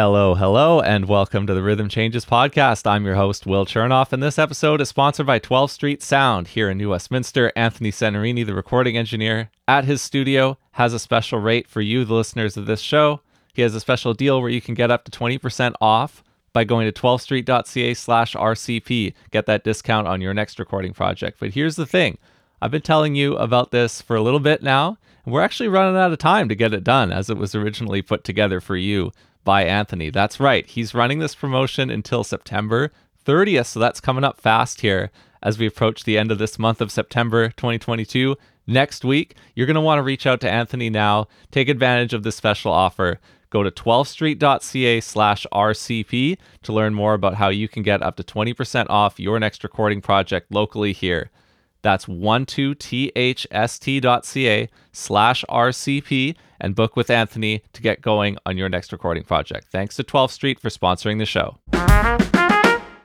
Hello, hello, and welcome to the Rhythm Changes podcast. I'm your host, Will Chernoff, and this episode is sponsored by 12th Street Sound here in New Westminster. Anthony Senarini, the recording engineer at his studio, has a special rate for you, the listeners of this show. He has a special deal where you can get up to 20% off by going to 12thstreet.ca slash RCP. Get that discount on your next recording project. But here's the thing I've been telling you about this for a little bit now, and we're actually running out of time to get it done as it was originally put together for you by Anthony. That's right. He's running this promotion until September 30th. So that's coming up fast here as we approach the end of this month of September 2022. Next week, you're going to want to reach out to Anthony now. Take advantage of this special offer. Go to 12thstreet.ca slash RCP to learn more about how you can get up to 20% off your next recording project locally here. That's 12thst.ca slash RCP and book with Anthony to get going on your next recording project. Thanks to 12th Street for sponsoring the show.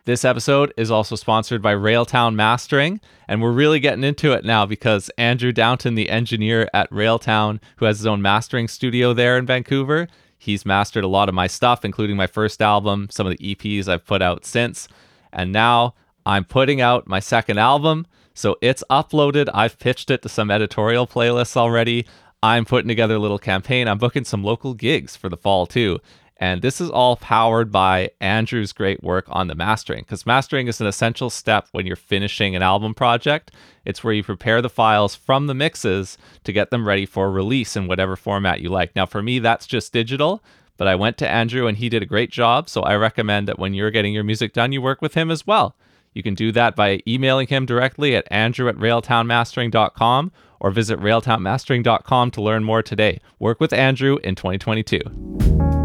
This episode is also sponsored by Railtown Mastering, and we're really getting into it now because Andrew Downton, the engineer at Railtown, who has his own mastering studio there in Vancouver, he's mastered a lot of my stuff, including my first album, some of the EPs I've put out since, and now I'm putting out my second album. So it's uploaded. I've pitched it to some editorial playlists already. I'm putting together a little campaign. I'm booking some local gigs for the fall too. And this is all powered by Andrew's great work on the mastering, because mastering is an essential step when you're finishing an album project. It's where you prepare the files from the mixes to get them ready for release in whatever format you like. Now, for me, that's just digital, but I went to Andrew and he did a great job. So I recommend that when you're getting your music done, you work with him as well. You can do that by emailing him directly at andrew at railtownmastering.com or visit railtownmastering.com to learn more today. Work with Andrew in 2022.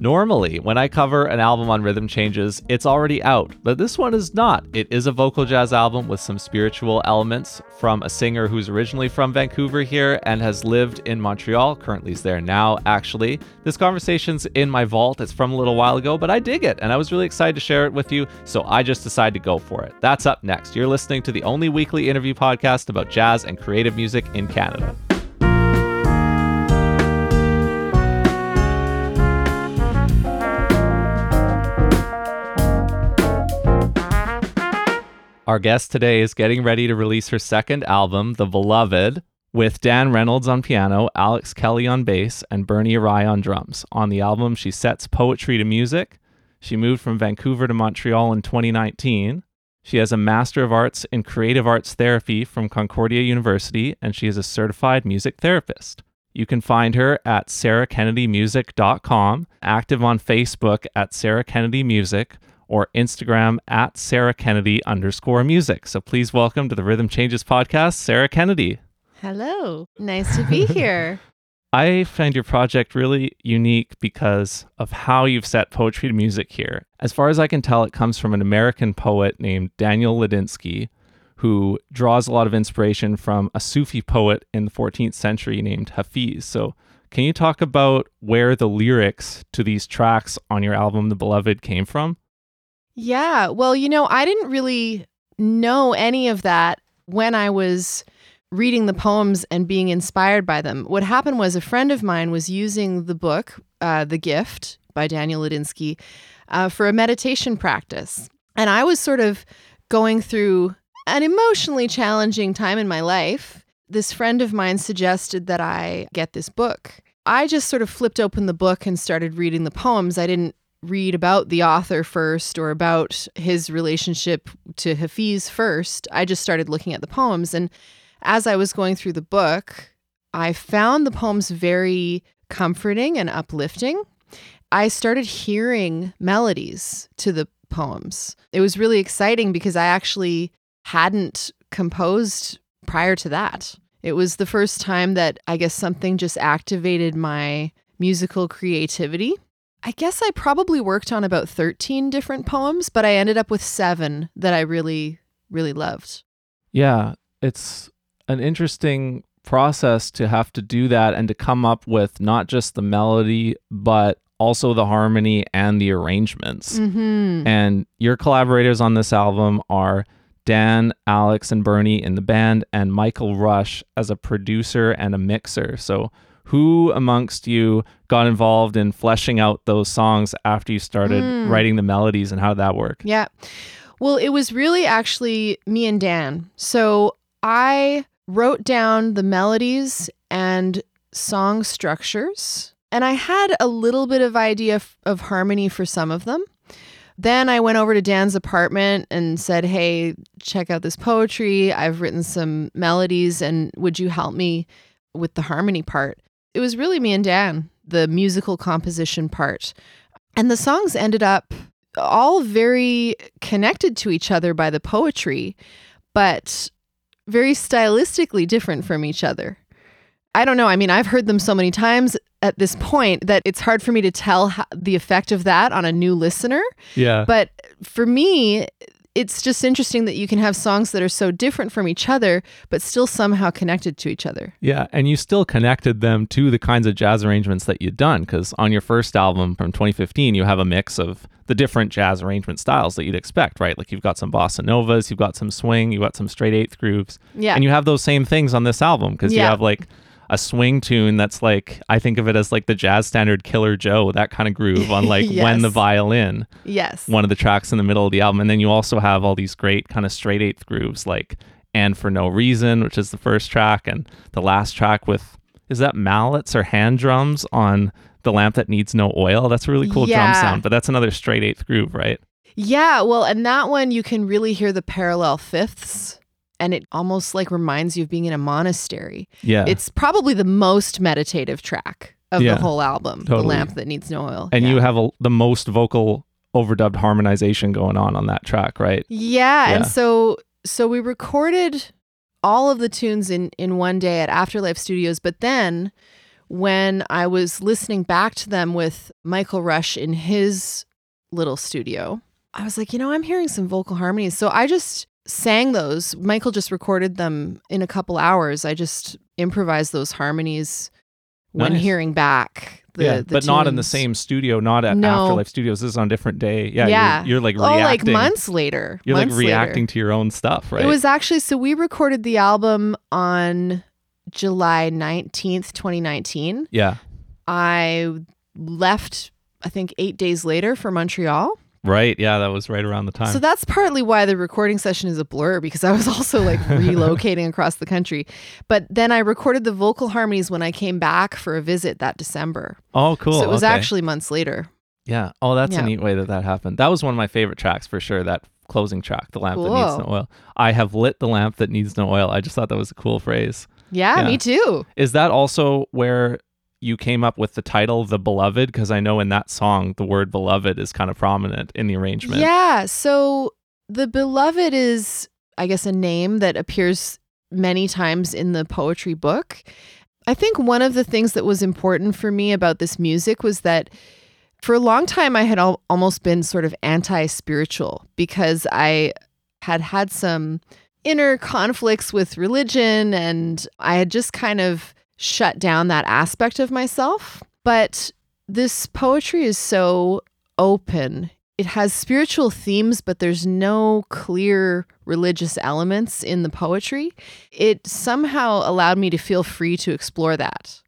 Normally, when I cover an album on rhythm changes, it's already out, but this one is not. It is a vocal jazz album with some spiritual elements from a singer who's originally from Vancouver here and has lived in Montreal. Currently is there now, actually. This conversation's in my vault. It's from a little while ago, but I dig it and I was really excited to share it with you, so I just decided to go for it. That's up next. You're listening to the only weekly interview podcast about jazz and creative music in Canada. Our guest today is getting ready to release her second album, The Beloved, with Dan Reynolds on piano, Alex Kelly on bass, and Bernie Arai on drums. On the album, she sets poetry to music. She moved from Vancouver to Montreal in 2019. She has a Master of Arts in Creative Arts Therapy from Concordia University, and she is a certified music therapist. You can find her at sarahkennedymusic.com, active on Facebook at Sarah Kennedy Music, or Instagram at Sarah Kennedy underscore music. So please welcome to the Rhythm Changes podcast, Sarah Kennedy. Hello. Nice to be here. I find your project really unique because of how you've set poetry to music here. As far as I can tell, it comes from an American poet named Daniel Ladinsky, who draws a lot of inspiration from a Sufi poet in the 14th century named Hafiz. So, can you talk about where the lyrics to these tracks on your album, The Beloved, came from? Yeah. Well, you know, I didn't really know any of that when I was reading the poems and being inspired by them. What happened was a friend of mine was using the book, uh, The Gift by Daniel Ladinsky, uh, for a meditation practice. And I was sort of going through an emotionally challenging time in my life. This friend of mine suggested that I get this book. I just sort of flipped open the book and started reading the poems. I didn't read about the author first or about his relationship to Hafiz first. I just started looking at the poems. And as I was going through the book, I found the poems very comforting and uplifting. I started hearing melodies to the poems. It was really exciting because I actually hadn't composed prior to that. It was the first time that I guess something just activated my musical creativity. I guess I probably worked on about 13 different poems, but I ended up with seven that I really, really loved. Yeah, it's an interesting process to have to do that and to come up with not just the melody, but also the harmony and the arrangements. Mm-hmm. And your collaborators on this album are Dan, Alex, and Bernie in the band, and Michael Rush as a producer and a mixer. So, Who amongst you got involved in fleshing out those songs after you started Mm. writing the melodies and how did that work? Yeah. Well, it was really actually me and Dan. So I wrote down the melodies and song structures, and I had a little bit of idea f- of harmony for some of them. Then I went over to Dan's apartment and said, Hey, check out this poetry. I've written some melodies, and would you help me with the harmony part? It was really me and Dan, the musical composition part. And the songs ended up all very connected to each other by the poetry, but very stylistically different from each other. I don't know. I mean, I've heard them so many times at this point that it's hard for me to tell how, the effect of that on a new listener. Yeah. But for me, it's just interesting that you can have songs that are so different from each other, but still somehow connected to each other. Yeah, and you still connected them to the kinds of jazz arrangements that you'd done because on your first album from 2015, you have a mix of the different jazz arrangement styles that you'd expect, right? Like you've got some bossa novas, you've got some swing, you've got some straight eighth grooves, Yeah. and you have those same things on this album because you have like a swing tune that's like I think of it as like the jazz standard Killer Joe, that kind of groove on like when the violin yes. one of the tracks in the middle of the album. And then you also have all these great kind of straight eighth grooves, like And for No Reason, which is the first track, and the last track with is that mallets or hand drums on The Lamp That Needs No Oil? That's a really cool drum sound, but that's another straight eighth groove, right? Yeah, well, and that one you can really hear the parallel fifths, and it almost like reminds you of being in a monastery. Yeah. It's probably the most meditative track of Yeah, the whole album, totally. The Lamp That Needs No Oil. and yeah. you have a, the most vocal overdubbed harmonization going on on that track, right? Yeah, Yeah. and so so we recorded all of the tunes in in one day at Afterlife Studios, but then when I was listening back to them with Michael Rush in his little studio, I was like, you know, I'm hearing some vocal harmonies. So I just sang those. Michael just recorded them in a couple hours. I just improvised those harmonies when Nice. hearing back the, yeah, the but not in the same studio, not at No. Afterlife Studios. This is on a different day. Yeah, Yeah. You're, you're like Oh, like months later. You're like months later. reacting to your own stuff, right? It was actually so we recorded the album on July 19th, 2019. yeah, I left I think 8 days later for Montreal. Right. Yeah, that was right around the time. So that's partly why the recording session is a blur because I was also like relocating across the country. But then I recorded the vocal harmonies when I came back for a visit that December. oh, cool. so it was okay. actually months later. Yeah. Oh, that's a neat way that that happened. That was one of my favorite tracks for sure. That closing track, "The Lamp That Needs No Oil." I have lit the lamp that needs no oil. I just thought that was a cool phrase. Yeah, Yeah. me too. Is that also where you came up with the title "The Beloved"? Because I know in that song the word "beloved" is kind of prominent in the arrangement. Yeah. So the beloved is, I guess, a name that appears many times in the poetry book. I think one of the things that was important for me about this music was that for a long time I had al- almost been sort of anti spiritual because I had had some inner conflicts with religion and I had just kind of shut down that aspect of myself. But this poetry is so open. It has spiritual themes, but there's no clear religious elements in the poetry. It somehow allowed me to feel free to explore that.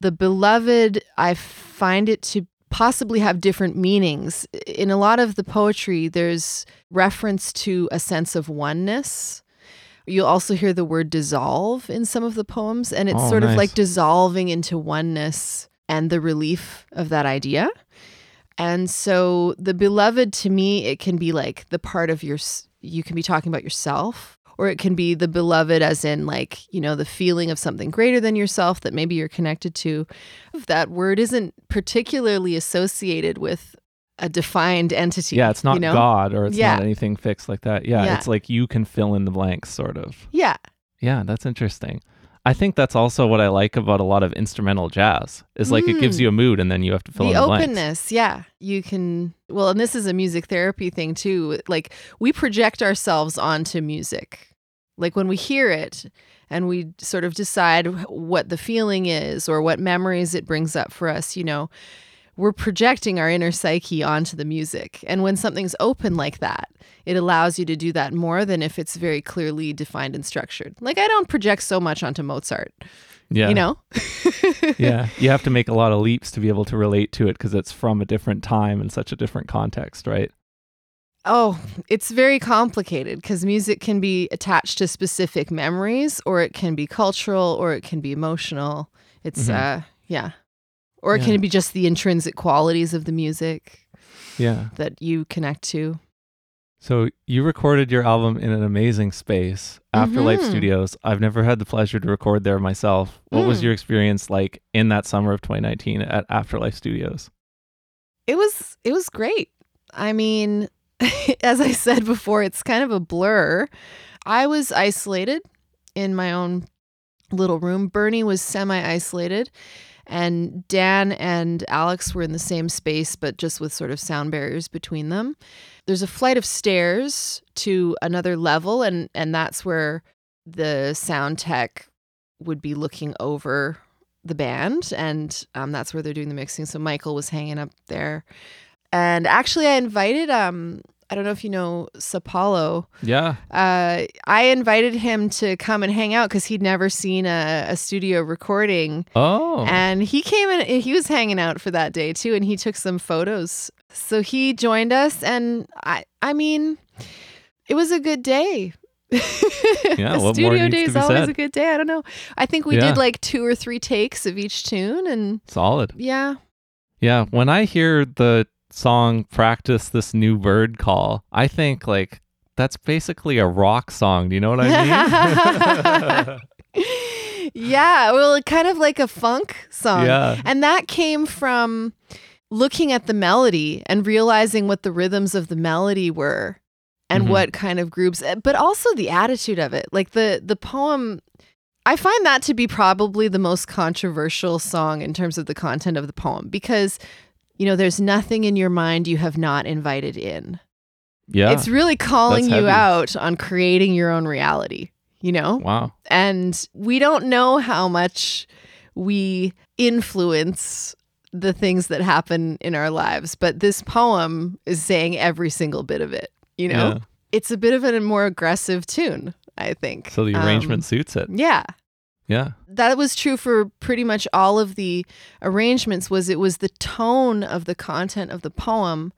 The beloved, I find it to possibly have different meanings. In a lot of the poetry, there's reference to a sense of oneness. You'll also hear the word dissolve in some of the poems, and it's Oh, sort of like dissolving into oneness and the relief of that idea. And so the beloved to me, it can be like the part of your, you can be talking about yourself, or it can be the beloved as in like, you know, the feeling of something greater than yourself that maybe you're connected to. That word isn't particularly associated with a defined entity. Yeah, it's not you know? God or it's Yeah. not anything fixed like that. Yeah, Yeah. it's like you can fill in the blanks, sort of. Yeah. Yeah, that's interesting. I think that's also what I like about a lot of instrumental jazz is like it gives Mm. you a mood and then you have to fill the in the blanks. openness yeah you can well and this is a music therapy thing too like we project ourselves onto music like when we hear it and we sort of decide what the feeling is or what memories it brings up for us you know we're projecting our inner psyche onto the music. And when something's open like that, it allows you to do that more than if it's very clearly defined and structured. Like I don't project so much onto Mozart. Yeah. You know? yeah. You have to make a lot of leaps to be able to relate to it because it's from a different time and such a different context, right? Oh, it's very complicated because music can be attached to specific memories or it can be cultural or it can be emotional. It's, Mhm. uh, yeah. Or can it be just the intrinsic qualities of the music Yeah. that you connect to. So you recorded your album in an amazing space, Afterlife Mhm. Studios. I've never had the pleasure to record there myself. What was Mm. your experience like in that summer of 2019 at Afterlife Studios? It was it was great. I mean, as I said before, it's kind of a blur. I was isolated in my own little room. Bernie was semi-isolated and Dan and Alex were in the same space but just with sort of sound barriers between them. There's a flight of stairs to another level and and that's where the sound tech would be looking over the band and um, that's where they're doing the mixing so michael was hanging up there and actually i invited um i don't know if you know sapalo Yeah. uh, i invited him to come and hang out because he'd never seen a, a studio recording Oh. and he came in he was hanging out for that day too and he took some photos so he joined us and i i mean it was a good day Yeah, a what more studio day is always said? a good day i don't know i think we Yeah. did like two or three takes of each tune and Solid. yeah Yeah. When I hear the song Practice This New Bird Call, I think like that's basically a rock song. Do you know what I mean? yeah, well, kind of like a funk song. yeah. And that came from looking at the melody and realizing what the rhythms of the melody were and Mhm. what kind of groups eh, but also the attitude of it. Like the the poem I find that to be probably the most controversial song in terms of the content of the poem because you know there's nothing in your mind you have not invited in. Yeah. It's really calling you out on creating your own reality, you know? wow. And we don't know how much we influence the things that happen in our lives, but this poem is saying every single bit of it, you know? Yeah. It's a bit of a more aggressive tune, I think. So the Um, arrangement suits it. yeah. Yeah. That was true for pretty much all of the arrangements was it was the tone of the content of the poem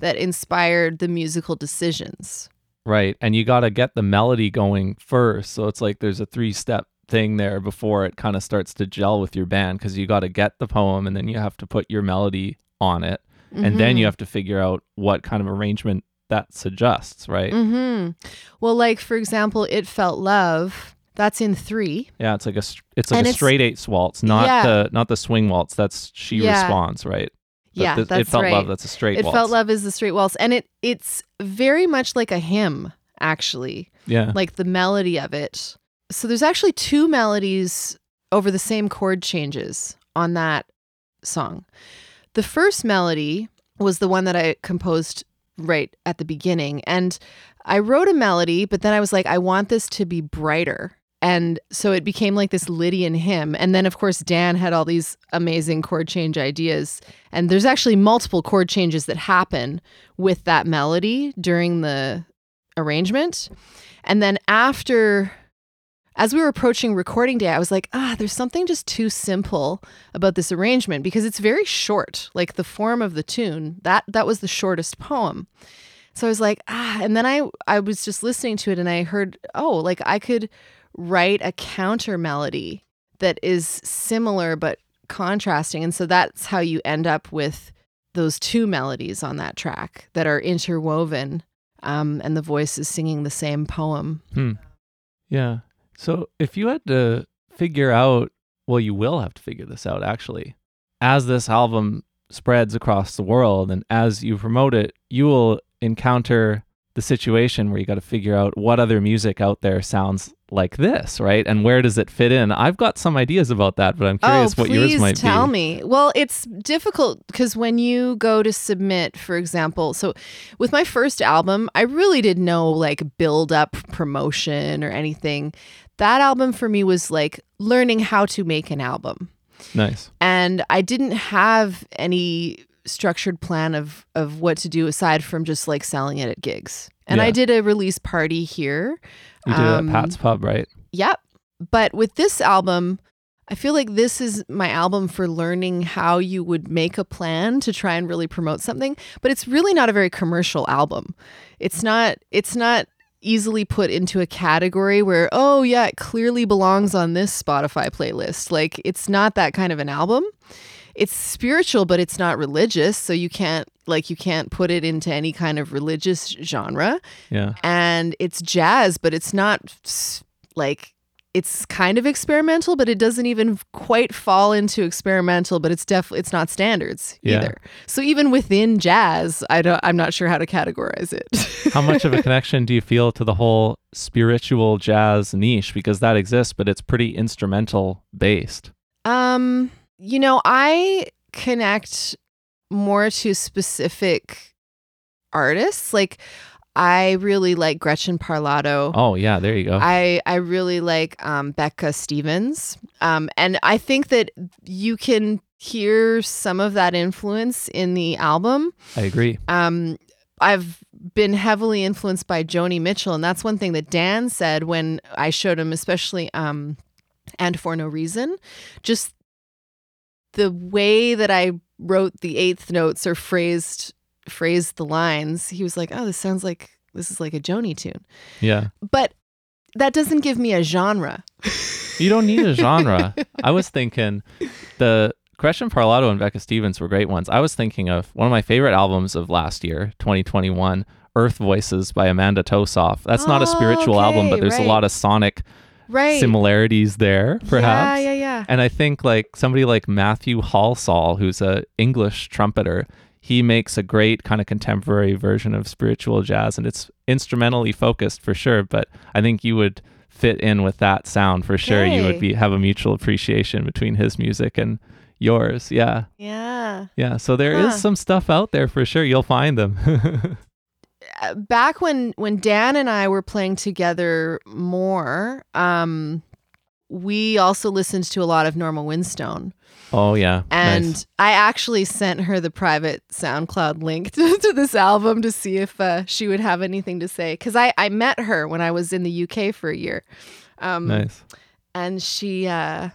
that inspired the musical decisions. Right. And you got to get the melody going first. So it's like there's a three step thing there before it kind of starts to gel with your band because you got to get the poem and then you have to put your melody on it. And then you have to figure out what kind of arrangement that suggests, right? Mm-hmm. Well, like for example, "It Felt Love." That's in three. Yeah, it's like a it's like And a it's- straight eights waltz, not Yeah. the not the swing waltz. That's she Yeah. responds, right? But yeah, the- that's it felt right. love. That's a straight it waltz. felt love is the straight waltz, and it it's very much like a hymn, actually, Yeah. like the melody of it. So there's actually two melodies over the same chord changes on that song. The first melody was the one that I composed right at the beginning, and I wrote a melody, but then I was like, I want this to be brighter. And so it became like this Lydian hymn. And then, of course, Dan had all these amazing chord change ideas. And there's actually multiple chord changes that happen with that melody during the arrangement. And then after, as we were approaching recording day, I was like, ah, there's something just too simple about this arrangement because it's very short. Like the form of the tune, that that was the shortest poem. So I was like, ah, and then I I was just listening to it and I heard, oh, like I could write a counter melody that is similar but contrasting. And so that's how you end up with those two melodies on that track that are interwoven um, and the voice is singing the same poem. Hmm. Yeah. So if you had to figure out, well, you will have to figure this out actually, as this album spreads across the world and as you promote it, you will encounter the situation where you got to figure out what other music out there sounds like this, right? And where does it fit in? I've got some ideas about that, but I'm oh, curious oh, what yours might be. tell be. me. Well, it's difficult because when you go to submit, for example, so with my first album, I really did no like build up promotion or anything. That album for me was like learning how to make an album. Nice. And I didn't have any structured plan of of what to do aside from just like selling it at gigs. And I did a release party here. You did it Um, at Pat's Pub, right? Yep. But with this album, I feel like this is my album for learning how you would make a plan to try and really promote something, but it's really not a very commercial album. It's not it's not easily put into a category where oh yeah, it clearly belongs on this Spotify playlist. Like it's not that kind of an album. It's spiritual but it's not religious, so you can't like you can't put it into any kind of religious genre Yeah. and it's jazz, but it's not like it's kind of experimental, but it doesn't even quite fall into experimental. But it's definitely it's not standards Yeah. either. So even within jazz, I don't I'm not sure how to categorize it. How much of a connection do you feel to the whole spiritual jazz niche? Because that exists, but it's pretty instrumental based. um, you know, I connect more to specific artists. Like I really like Gretchen Parlato. Oh, yeah. There you go. I I really like um, Becca Stevens, um, and I think that you can hear some of that influence in the album. I agree. Um, I've been heavily influenced by Joni Mitchell, and that's one thing that Dan said when I showed him, especially um, and for no reason, just the way that I wrote the eighth notes or phrased phrased the lines. He was like, "Oh, this sounds like this is like a Joni tune." Yeah. but that doesn't give me a genre. You don't need a genre. I was thinking the Gretchen Parlato and Becca Stevens were great ones. I was thinking of one of my favorite albums of last year, 2021, Earth Voices by Amanda Tosoff. That's not a Oh, spiritual album, but there's right. a lot of sonic right. similarities there, perhaps. Yeah, yeah, yeah. And I think like somebody like Matthew Halsall, who's a English trumpeter, he makes a great kind of contemporary version of spiritual jazz, and it's instrumentally focused for sure. But I think you would fit in with that sound for sure. You would be have a mutual appreciation between his music and yours. Yeah, Yeah. yeah. So there is Huh. some stuff out there for sure. You'll find them. Uh, Back when when Dan and I were playing together more, um we also listened to a lot of Norma Winstone. oh yeah, And nice. I actually sent her the private SoundCloud link to, to this album to see if uh, she would have anything to say. Because I, I met her when I was in the UK for a year. Um, nice. And she uh,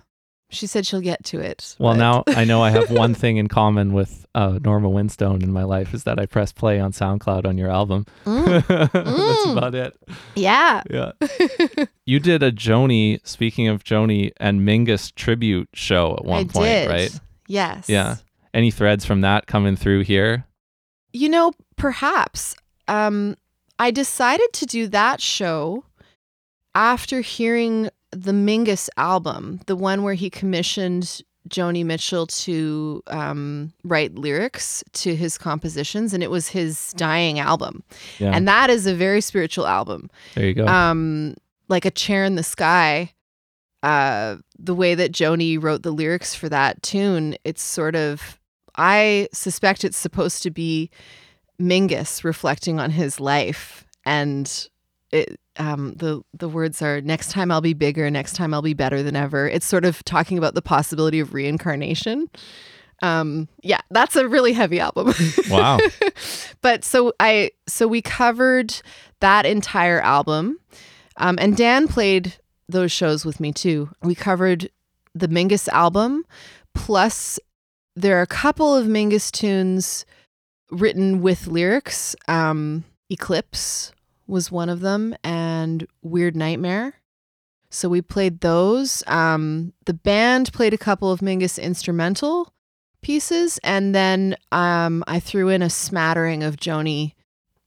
she said she'll get to it. Well, but- now I know I have one thing in common with uh, Norma Winstone in my life is that I press play on SoundCloud on your album. Mm, That's Mm. about it. yeah. Yeah. you did a Joni, speaking of Joni and Mingus tribute show at one I point, did. right? Yes. Yeah. Any threads from that coming through here? You know, perhaps um, I decided to do that show after hearing the Mingus album, the one where he commissioned Joni Mitchell to um, write lyrics to his compositions, and it was his dying album. Yeah. And that is a very spiritual album. there you go. um like a chair in the sky uh the way that joni wrote the lyrics for that tune it's sort of i suspect it's supposed to be mingus reflecting on his life and it um the the words are next time i'll be bigger next time i'll be better than ever it's sort of talking about the possibility of reincarnation um yeah that's a really heavy album wow. but so I so we covered that entire album, um, and Dan played those shows with me too. We covered the Mingus album, plus there are a couple of Mingus tunes written with lyrics. Um, Eclipse was one of them, and Weird Nightmare. So we played those. Um, the band played a couple of Mingus instrumental pieces, and then um, I threw in a smattering of Joni,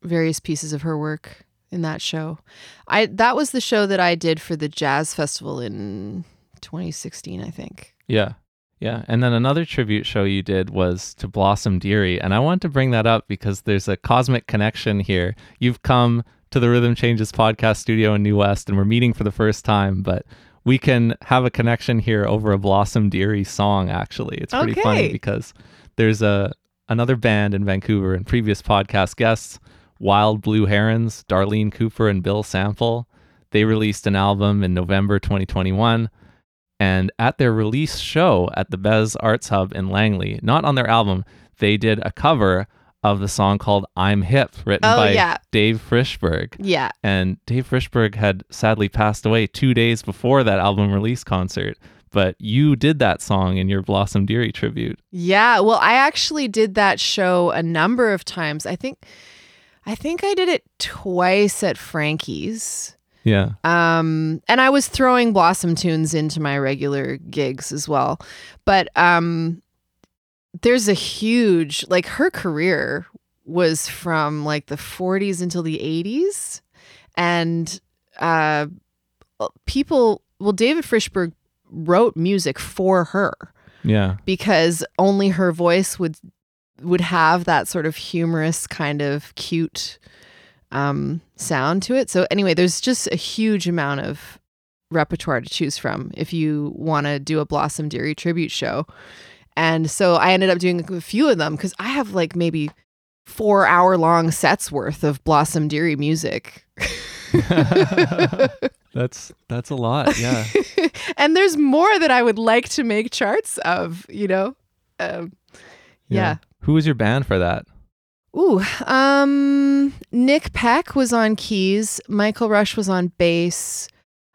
various pieces of her work in that show. I that was the show that I did for the jazz festival in 2016, I think. Yeah. Yeah. And then another tribute show you did was to Blossom Dearie. And I want to bring that up because there's a cosmic connection here. You've come to the Rhythm Changes podcast studio in New West and we're meeting for the first time, but we can have a connection here over a Blossom Dearie song, actually. It's pretty funny because there's a another band in Vancouver and previous podcast guests, Wild Blue Herons, Darlene Cooper and Bill Sample. They released an album in November 2021 And at their release show at the Bez Arts Hub in Langley, not on their album, they did a cover of the song called I'm Hip, written Oh, by yeah. Dave Frishberg. Yeah. And Dave Frishberg had sadly passed away two days before that album release concert. But you did that song in your Blossom Dearie tribute. Yeah, well, I actually did that show a number of times. I think I think I did it twice at Frankie's. Yeah. Um and I was throwing Blossom tunes into my regular gigs as well. But um there's a huge like her career was from like the 40s until the 80s and uh people well David Frishberg wrote music for her Yeah. because only her voice would would have that sort of humorous kind of cute um sound to it. So anyway, there's just a huge amount of repertoire to choose from if you want to do a Blossom Dearie tribute show. And so I ended up doing a few of them cuz I have like maybe 4 hour long sets worth of Blossom Dearie music. That's that's a lot. Yeah. and there's more that I would like to make charts of, you know. Um, yeah. Who was your band for that? Ooh, um, Nick Peck was on keys. Michael Rush was on bass.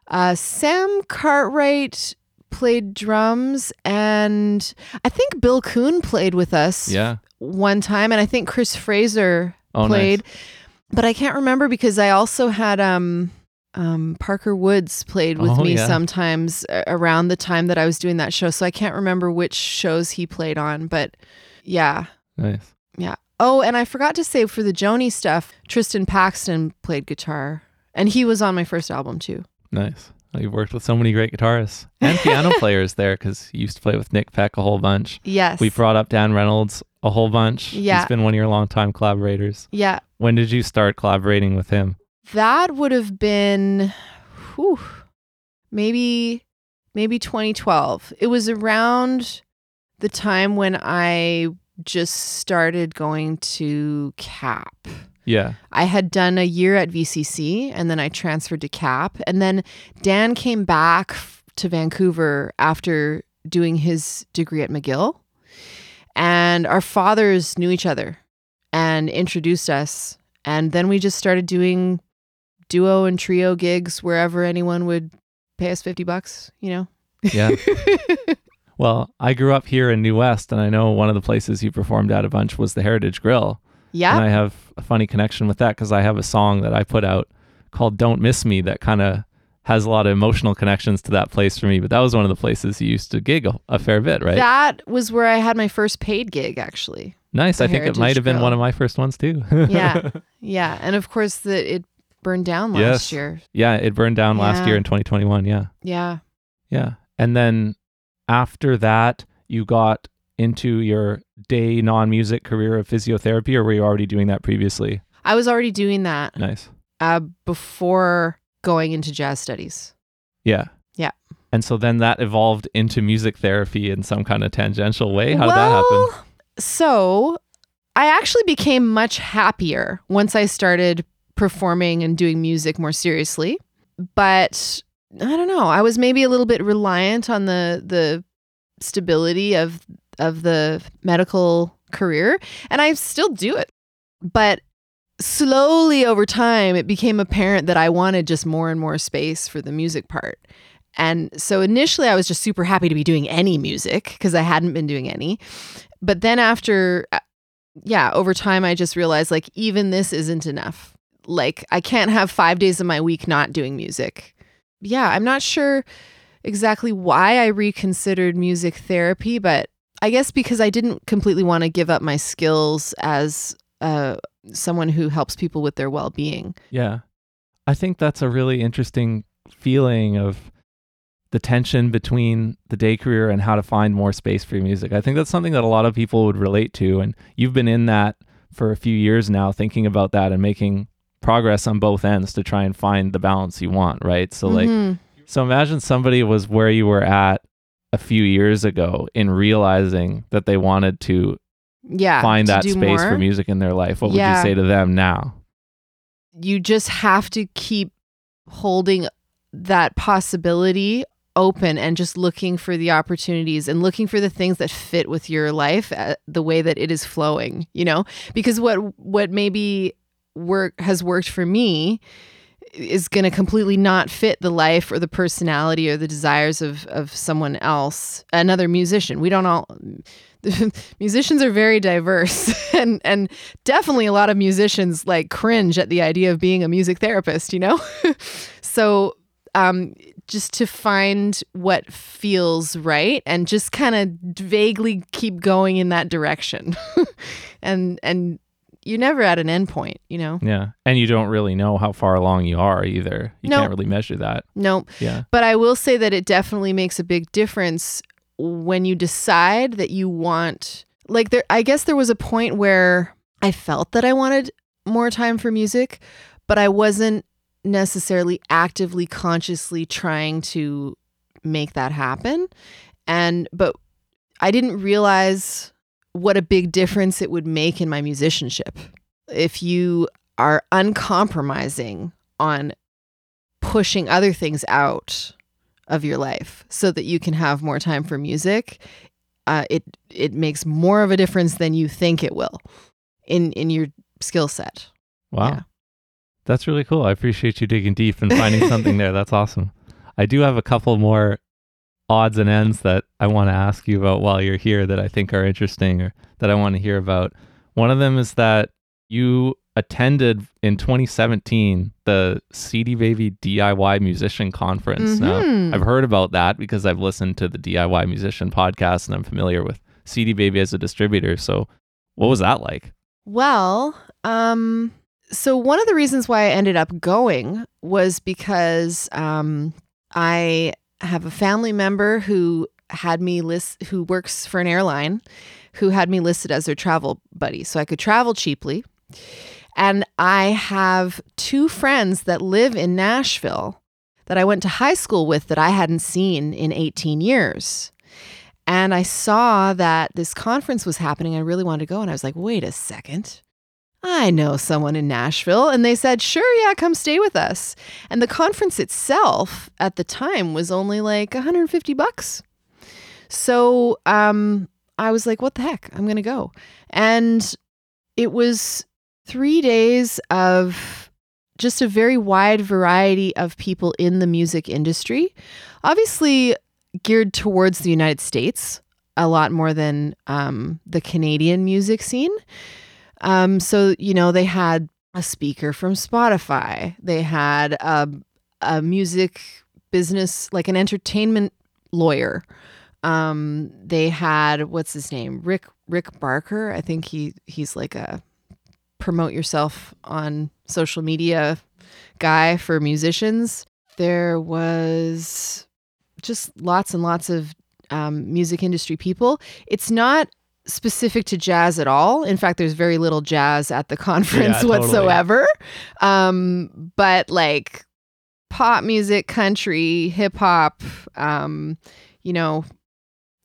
Uh, Sam Cartwright played drums, and I think Bill Coon played with us Yeah. one time, and I think Chris Fraser Oh, played, but I can't remember because I also had um. Um, Parker Woods played with Oh, me yeah. sometimes around the time that I was doing that show, so I can't remember which shows he played on, but yeah, Nice. yeah. Oh, and I forgot to say for the Joni stuff, Tristan Paxton played guitar, and he was on my first album too. Nice. You've worked with so many great guitarists and piano players there because you used to play with Nick Peck a whole bunch. Yes. We brought up Dan Reynolds a whole bunch. Yeah. He's been one of your longtime collaborators. yeah. When did you start collaborating with him? That would have been, whew, maybe, maybe 2012. It was around the time when I just started going to CAP. Yeah. I had done a year at VCC and then I transferred to CAP. And then Dan came back to Vancouver after doing his degree at McGill. And our fathers knew each other and introduced us. And then we just started doing duo and trio gigs wherever anyone would pay us 50 bucks, you know? Yeah. well, I grew up here in New West, and I know one of the places you performed at a bunch was the Heritage Grill. Yeah. And I have a funny connection with that because I have a song that I put out called Don't Miss Me that kind of has a lot of emotional connections to that place for me. But that was one of the places you used to gig a, a fair bit, right? That was where I had my first paid gig, actually. nice. I think it might have been Grill. one of my first ones too. Yeah. Yeah. And of course, the, it burned down last Yes. year. yeah, it burned down last year in 2021. Yeah. Yeah. Yeah. And then after that, you got into your day non music career of physiotherapy, or were you already doing that previously? I was already doing that Nice. uh, before going into jazz studies. Yeah. Yeah. And so then that evolved into music therapy in some kind of tangential way. How did that happen? So I actually became much happier once I started performing and doing music more seriously. But I don't know. I was maybe a little bit reliant on the the stability of of the medical career, and I still do it. But slowly over time, it became apparent that I wanted just more and more space for the music part. And so initially, I was just super happy to be doing any music because I hadn't been doing any. But then after, uh, yeah, over time, I just realized like even this isn't enough. Like I can't have five days of my week not doing music. Yeah, I'm not sure exactly why I reconsidered music therapy, but I guess because I didn't completely want to give up my skills as uh, someone who helps people with their well being. Yeah. I think that's a really interesting feeling of the tension between the day career and how to find more space for your music. I think that's something that a lot of people would relate to. And you've been in that for a few years now, thinking about that and making progress on both ends to try and find the balance you want, right? So, like, Mhm. so imagine somebody was where you were at a few years ago in realizing that they wanted to yeah, find to that space for music in their life. What would you say to them now? you just have to keep holding that possibility open and just looking for the opportunities and looking for the things that fit with your life uh, the way that it is flowing you know because what what maybe work has worked for me is going to completely not fit the life or the personality or the desires of of someone else another musician. We don't all musicians are very diverse and and definitely a lot of musicians like cringe at the idea of being a music therapist you know? So um just to find what feels right and just kind of vaguely keep going in that direction. And and you're never at an end point you know Yeah. And you don't really know how far along you are either. You No. can't really measure that. no Yeah. but i will say that it definitely makes a big difference when you decide that you want like there i guess there was a point where i felt that i wanted more time for music but i wasn't necessarily actively consciously trying to make that happen and but i didn't realize what a big difference it would make in my musicianship if you are uncompromising on pushing other things out of your life so that you can have more time for music uh, it it makes more of a difference than you think it will in in your skill set Wow. Yeah. That's really cool. I appreciate you digging deep and finding something there. That's awesome. I do have a couple more odds and ends that I want to ask you about while you're here that I think are interesting or that I want to hear about. One of them is that you attended in 2017 the CD Baby DIY Musician Conference. Now, Mhm. I've heard about that because I've listened to the DIY Musician podcast and I'm familiar with CD Baby as a distributor. So, what was that like? Well, um, so one of the reasons why I ended up going was because um, I have a family member who had me list who works for an airline who had me listed as their travel buddy so I could travel cheaply. And I have two friends that live in Nashville that I went to high school with that I hadn't seen in 18 years. And I saw that this conference was happening. I really wanted to go. And I was like, wait a second. I know someone in Nashville. And they said, sure, yeah, come stay with us. And the conference itself at the time was only like 150 bucks. So um, I was like, what the heck? I'm going to go. And it was three days of just a very wide variety of people in the music industry. Obviously, geared towards the United States a lot more than um, the Canadian music scene. Um, so, you know, they had a speaker from Spotify, they had a, a music business, like an entertainment lawyer. Um, they had what's his name, Rick Rick Barker. I think he he's like a promote yourself on social media guy for musicians. There was just lots and lots of um, music industry people. It's not specific to jazz at all. In fact, there's very little jazz at the conference Yeah, totally. whatsoever. Um, but like pop music, country, hip hop, um, you know,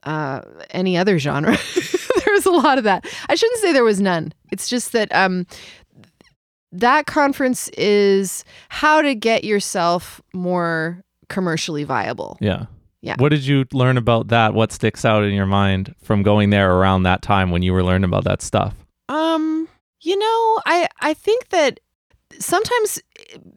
uh, any other genre. there was a lot of that. I shouldn't say there was none. It's just that um, that conference is how to get yourself more commercially viable. Yeah. Yeah. What did you learn about that? What sticks out in your mind from going there around that time when you were learning about that stuff? Um, you know, I I think that sometimes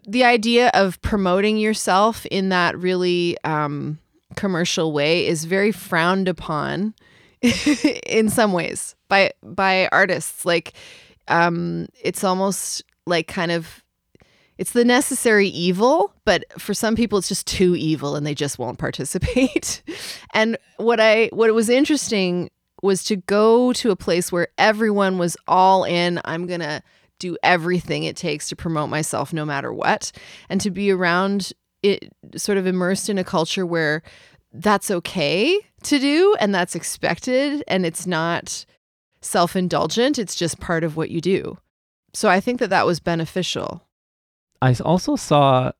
the idea of promoting yourself in that really um commercial way is very frowned upon in some ways by by artists like um it's almost like kind of it's the necessary evil but for some people it's just too evil and they just won't participate. And what i what it was interesting was to go to a place where everyone was all in i'm going to do everything it takes to promote myself no matter what and to be around it sort of immersed in a culture where that's okay to do and that's expected and it's not self-indulgent it's just part of what you do. So i think that that was beneficial I also saw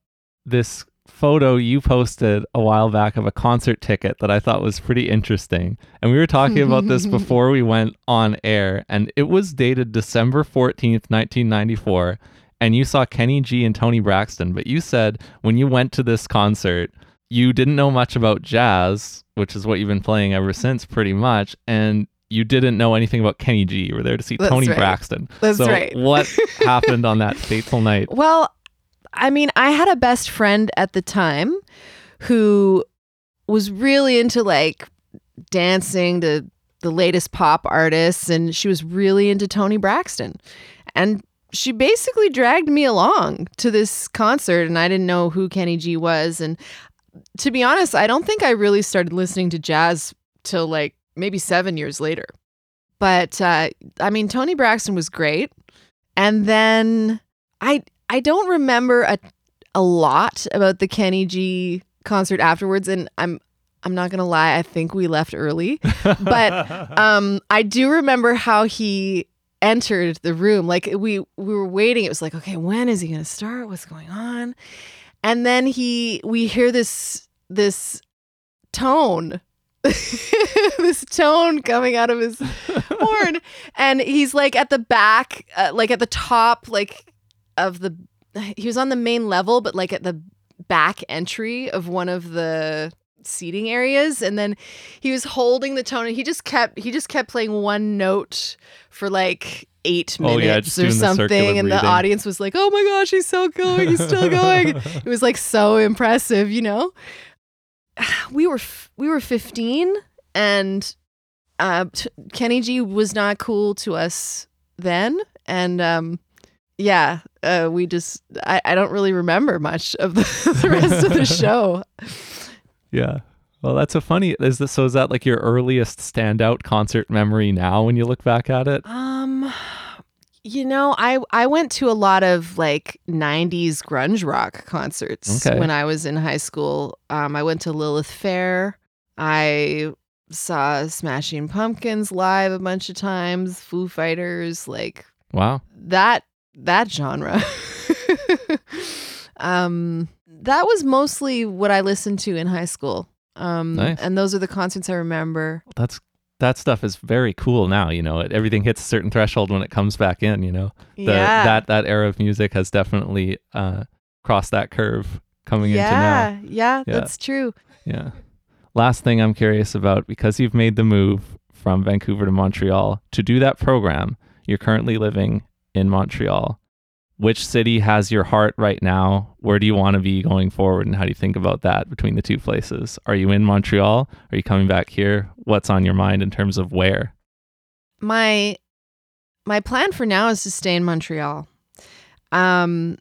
this photo you posted a while back of a concert ticket that I thought was pretty interesting. And we were talking about this before we went on air, and it was dated December 14th, 1994. And you saw Kenny G and Toni Braxton, but you said when you went to this concert, you didn't know much about jazz, which is what you've been playing ever since, pretty much, and you didn't know anything about Kenny G. You were there to see That's Toni right. Braxton. That's so right. what happened on that fateful night? Well, I mean, I had a best friend at the time who was really into like dancing to the latest pop artists, and she was really into Toni Braxton. And she basically dragged me along to this concert, and I didn't know who Kenny G was. And to be honest, I don't think I really started listening to jazz till like maybe seven years later. But uh, I mean, Toni Braxton was great. And then I I don't remember a a lot about the Kenny G concert afterwards, and I'm I'm not gonna lie, I think we left early. But um, I do remember how he entered the room. Like we we were waiting. It was like, okay, when is he gonna start? What's going on? And then he we hear this this tone. this tone coming out of his horn and he's like at the back uh, like at the top like of the he was on the main level but like at the back entry of one of the seating areas. And then he was holding the tone and he just kept he just kept playing one note for like eight minutes yeah, just or doing the something. And the audience was like oh my gosh he's still going he's still going. It was like so impressive you know? We were f- we were 15 and uh, t- Kenny G was not cool to us then, and um, yeah, uh, we just I, I don't really remember much of the, the rest of the show. Yeah. Well, that's a funny. Is this so? Is that like your earliest standout concert memory now when you look back at it? Um, you know, I I went to a lot of like '90s grunge rock concerts Okay. when I was in high school. Um, I went to Lilith Fair. I saw Smashing Pumpkins live a bunch of times. Foo Fighters, like Wow. that that genre. um, that was mostly what I listened to in high school. Um, Nice. and those are the concerts I remember. That's that stuff is very cool now. You know, it, everything hits a certain threshold when it comes back in. You know, the, yeah, that that era of music has definitely uh, crossed that curve coming into now. yeah, yeah, Yeah. that's true. Yeah. Last thing I'm curious about because you've made the move from Vancouver to Montreal to do that program, you're currently living in Montreal. Which city has your heart right now? Where do you want to be going forward? And how do you think about that between the two places? Are you in Montreal? Are you coming back here? What's on your mind in terms of where? my my plan for now is to stay in Montreal. Um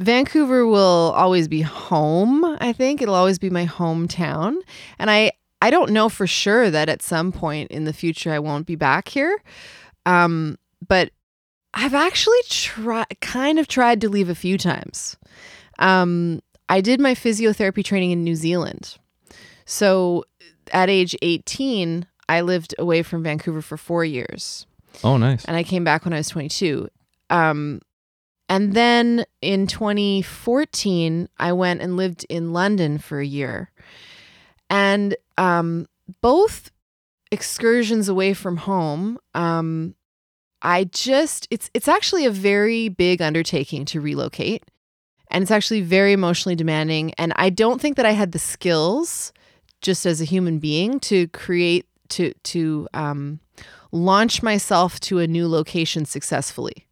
Vancouver will always be home, I think. It'll always be my hometown. And I I don't know for sure that at some point in the future I won't be back here. Um but I've actually tried kind of tried to leave a few times. Um I did my physiotherapy training in New Zealand. So at age 18, I lived away from Vancouver for 4 years Oh, nice. and I came back when I was 22. Um, and then in 2014, I went and lived in London for a year. And um, both excursions away from home, um, I just it's it's actually a very big undertaking to relocate, and it's actually very emotionally demanding. And I don't think that I had the skills, just as a human being, to create to to um, launch myself to a new location successfully.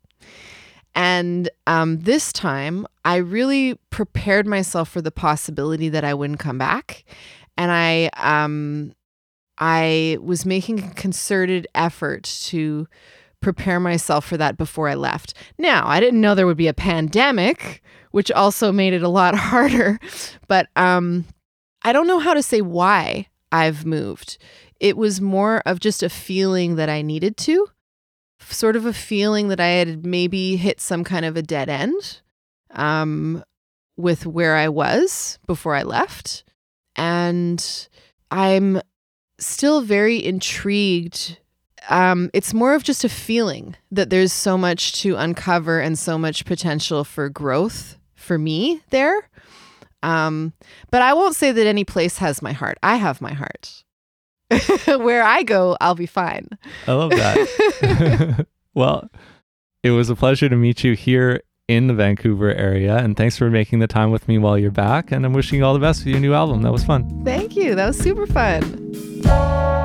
And um, this time, I really prepared myself for the possibility that I wouldn't come back, and I um, I was making a concerted effort to prepare myself for that before I left. Now, I didn't know there would be a pandemic, which also made it a lot harder, but um, I don't know how to say why I've moved. It was more of just a feeling that I needed to, sort of a feeling that I had maybe hit some kind of a dead end um, with where I was before I left. And I'm still very intrigued. Um, it's more of just a feeling that there's so much to uncover and so much potential for growth for me there. Um, but I won't say that any place has my heart. I have my heart. Where I go, I'll be fine. I love that. well, it was a pleasure to meet you here in the Vancouver area. And thanks for making the time with me while you're back. And I'm wishing you all the best with your new album. That was fun. Thank you. That was super fun.